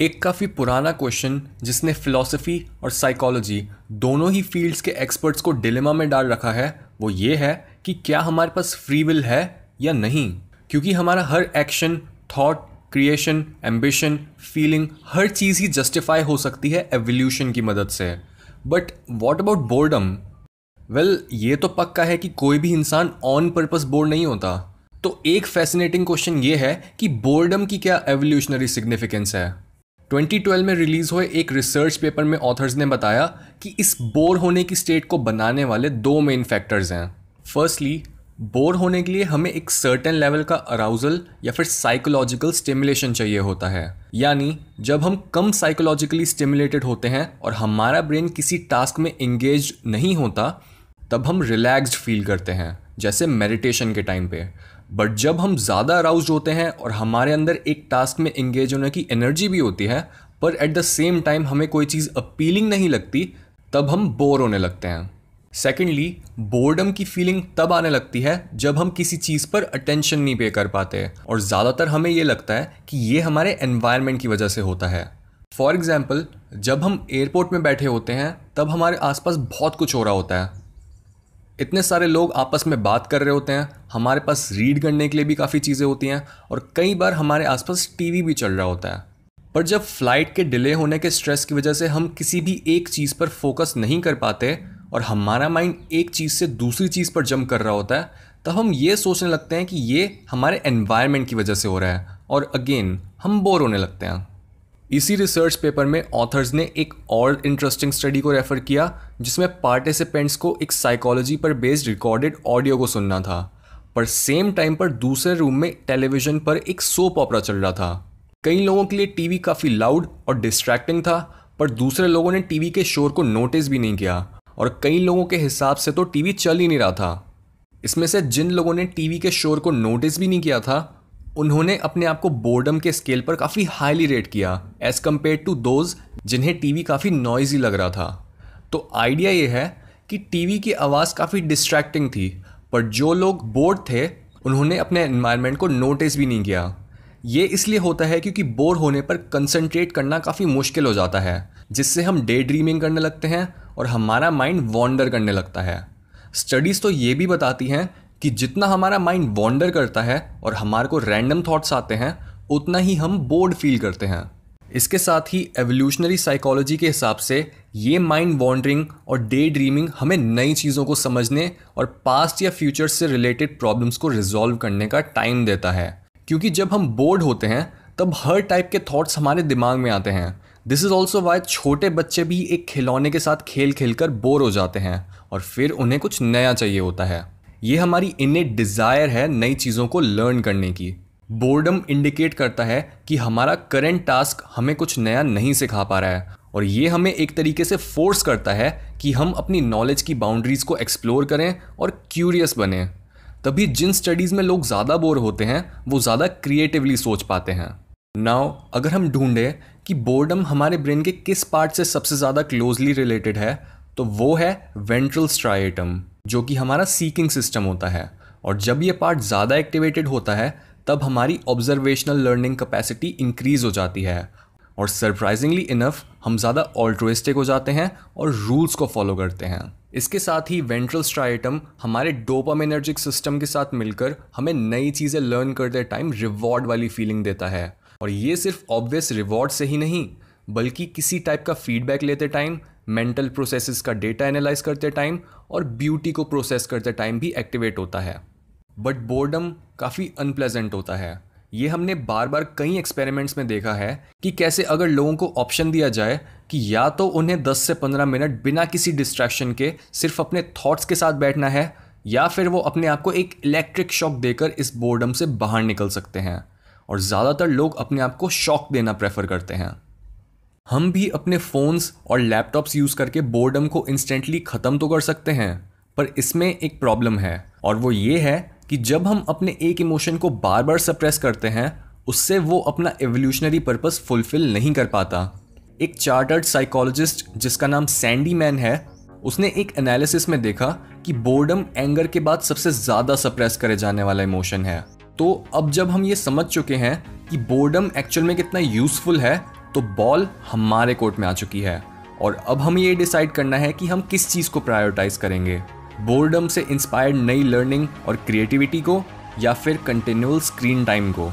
एक काफ़ी पुराना क्वेश्चन जिसने फिलॉसफी और साइकोलॉजी दोनों ही फील्ड्स के एक्सपर्ट्स को डिलेमा में डाल रखा है, वो ये है कि क्या हमारे पास फ्री विल है या नहीं? क्योंकि हमारा हर action thought creation ambition feeling हर चीज़ ही जस्टिफाई हो सकती है एवोल्यूशन की मदद से। But what about boredom well ये तो पक्का है कि कोई भी इंसान ऑन पर्पस बोर्ड नहीं होता। तो एक फैसिनेटिंग क्वेश्चन ये है कि बोर्डम की क्या एवोल्यूशनरी सिग्निफिकेंस है? 2012 में रिलीज़ हुए एक रिसर्च पेपर में ऑथर्स ने बताया कि इस बोर होने की स्टेट को बनाने वाले दो मेन फैक्टर्स हैं। फर्स्टली बोर होने के लिए हमें एक सर्टेन लेवल का अराउजल या फिर साइकोलॉजिकल स्टिमुलेशन चाहिए होता है। यानी, जब हम कम साइकोलॉजिकली स्टिमुलेटेड होते हैं और हमारा ब्रेन किसी टास्क में इंगेज नहीं होता, तब हम रिलैक्स्ड फील करते हैं, जैसे मेडिटेशन के टाइम पे। बट जब हम ज़्यादा अराउज होते हैं और हमारे अंदर एक टास्क में इंगेज होने की एनर्जी भी होती है, पर एट द सेम टाइम हमें कोई चीज़ अपीलिंग नहीं लगती, तब हम बोर होने लगते हैं। सेकेंडली बोर्डम की फीलिंग तब आने लगती है जब हम किसी चीज़ पर अटेंशन नहीं पे कर पाते और ज़्यादातर हमें ये लगता है कि ये हमारे एनवायरनमेंट की वजह से होता है। फॉर एग्ज़ाम्पल जब हम एयरपोर्ट में बैठे होते हैं, तब हमारे आसपास बहुत कुछ हो रहा होता है। इतने सारे लोग आपस में बात कर रहे होते हैं, हमारे पास रीड करने के लिए भी काफ़ी चीज़ें होती हैं और कई बार हमारे आसपास टीवी भी चल रहा होता है। पर जब फ़्लाइट के डिले होने के स्ट्रेस की वजह से हम किसी भी एक चीज़ पर फोकस नहीं कर पाते और हमारा माइंड एक चीज़ से दूसरी चीज़ पर जंप कर रहा होता है, तब हम ये सोचने लगते हैं कि ये हमारे एनवायरनमेंट की वजह से हो रहा है और अगेन हम बोर होने लगते हैं। इसी रिसर्च पेपर में ऑथर्स ने एक और इंटरेस्टिंग स्टडी को रेफर किया, जिसमें पार्टिसिपेंट्स को एक साइकोलॉजी पर बेस्ड रिकॉर्डेड ऑडियो को सुनना था, पर सेम टाइम पर दूसरे रूम में टेलीविज़न पर एक सोप ऑपरा चल रहा था। कई लोगों के लिए टीवी काफ़ी लाउड और डिस्ट्रैक्टिंग था, पर दूसरे लोगों ने टीवी के शोर को नोटिस भी नहीं किया, और कई लोगों के हिसाब से तो टीवी चल ही नहीं रहा था। इसमें से जिन लोगों ने टीवी के शोर को नोटिस भी नहीं किया था उन्होंने अपने आप को बोर्डम के स्केल पर काफ़ी हाईली रेट किया एज़ कंपेयर टू दोज जिन्हें टीवी काफ़ी नॉइजी लग रहा था। तो आइडिया ये है कि टीवी की आवाज़ काफ़ी डिस्ट्रैक्टिंग थी, पर जो लोग बोर्ड थे, उन्होंने अपने एनवायरनमेंट को नोटिस भी नहीं किया। ये इसलिए होता है क्योंकि बोर होने पर कंसंट्रेट करना काफ़ी मुश्किल हो जाता है, जिससे हम डे ड्रीमिंग करने लगते हैं और हमारा माइंड वॉन्डर करने लगता है। स्टडीज़ तो ये भी बताती हैं कि जितना हमारा माइंड वॉन्डर करता है और हमारे को रैंडम थॉट्स आते हैं, उतना ही हम बोर्ड फील करते हैं। इसके साथ ही एवोल्यूशनरी साइकोलॉजी के हिसाब से ये माइंड वॉन्डरिंग और डे ड्रीमिंग हमें नई चीज़ों को समझने और पास्ट या फ्यूचर से रिलेटेड प्रॉब्लम्स को रिजॉल्व करने का टाइम देता है। क्योंकि जब हम बोर्ड होते हैं, तब हर टाइप के थॉट्स हमारे दिमाग में आते हैं। दिस इज़ ऑल्सो वाई छोटे बच्चे भी एक खिलौने के साथ खेल खेल कर बोर हो जाते हैं और फिर उन्हें कुछ नया चाहिए होता है। ये हमारी इन्हें डिज़ायर है नई चीज़ों को लर्न करने की। बोर्डम इंडिकेट करता है कि हमारा करंट टास्क हमें कुछ नया नहीं सिखा पा रहा है। और ये हमें एक तरीके से फोर्स करता है कि हम अपनी नॉलेज की बाउंड्रीज़ को एक्सप्लोर करें और क्यूरियस बने। तभी जिन स्टडीज़ में लोग ज़्यादा बोर होते हैं, वो ज़्यादा क्रिएटिवली सोच पाते हैं। नाउ अगर हम ढूंढें कि बोर्डम हमारे ब्रेन के किस पार्ट से सबसे ज़्यादा क्लोजली रिलेटेड है तो वो है वेंट्रल स्ट्राइटम जो कि हमारा सीकिंग सिस्टम होता है। और जब ये पार्ट ज़्यादा एक्टिवेटेड होता है, तब हमारी ऑब्जर्वेशनल लर्निंग कैपेसिटी इंक्रीज हो जाती है। और सरप्राइजिंगली इनफ हम ज़्यादा ऑल्ट्रोइस्टिक हो जाते हैं और रूल्स को फॉलो करते हैं। इसके साथ ही वेंट्रल स्ट्राइटम हमारे डोपामिनर्जिक सिस्टम के साथ मिलकर हमें नई चीज़ें लर्न करते टाइम रिवॉर्ड वाली फीलिंग देता है। और ये सिर्फ़ ऑब्वियस रिवॉर्ड से ही नहीं, बल्कि किसी टाइप का फीडबैक लेते टाइम मेंटल प्रोसेसेस का डेटा एनालाइज करते टाइम और ब्यूटी को प्रोसेस करते टाइम भी एक्टिवेट होता है। बट बोर्डम काफ़ी अनप्लेजेंट होता है। ये हमने बार बार कई एक्सपेरिमेंट्स में देखा है कि कैसे अगर लोगों को ऑप्शन दिया जाए कि या तो उन्हें 10 से 15 मिनट बिना किसी डिस्ट्रैक्शन के सिर्फ़ अपने थॉट्स के साथ बैठना है, या फिर वो अपने आप को एक इलेक्ट्रिक शॉक देकर इस बोर्डम से बाहर निकल सकते हैं। और ज़्यादातर लोग अपने आप को शॉक देना प्रेफर करते हैं। हम भी अपने फ़ोन्स और लैपटॉप्स यूज़ करके बोर्डम को इंस्टेंटली ख़त्म तो कर सकते हैं, पर इसमें एक प्रॉब्लम है, और वो ये है कि जब हम अपने एक इमोशन को बार बार सप्रेस करते हैं, उससे वो अपना एवोल्यूशनरी पर्पस फुलफिल नहीं कर पाता। एक चार्टर्ड साइकोलॉजिस्ट जिसका नाम सैंडी मैन है, उसने एक एनालिसिस में देखा कि बोर्डम एंगर के बाद सबसे ज़्यादा सप्रेस करे जाने वाला इमोशन है। तो अब जब हम ये समझ चुके हैं कि बोर्डम एक्चुअल में कितना यूज़फुल है तो बॉल हमारे कोर्ट में आ चुकी है। और अब हमें ये डिसाइड करना है कि हम किस चीज़ को प्रायोरिटाइज करेंगे। बोर्डम से इंस्पायर्ड नई लर्निंग और क्रिएटिविटी को या फिर कंटिन्यूअल स्क्रीन टाइम को।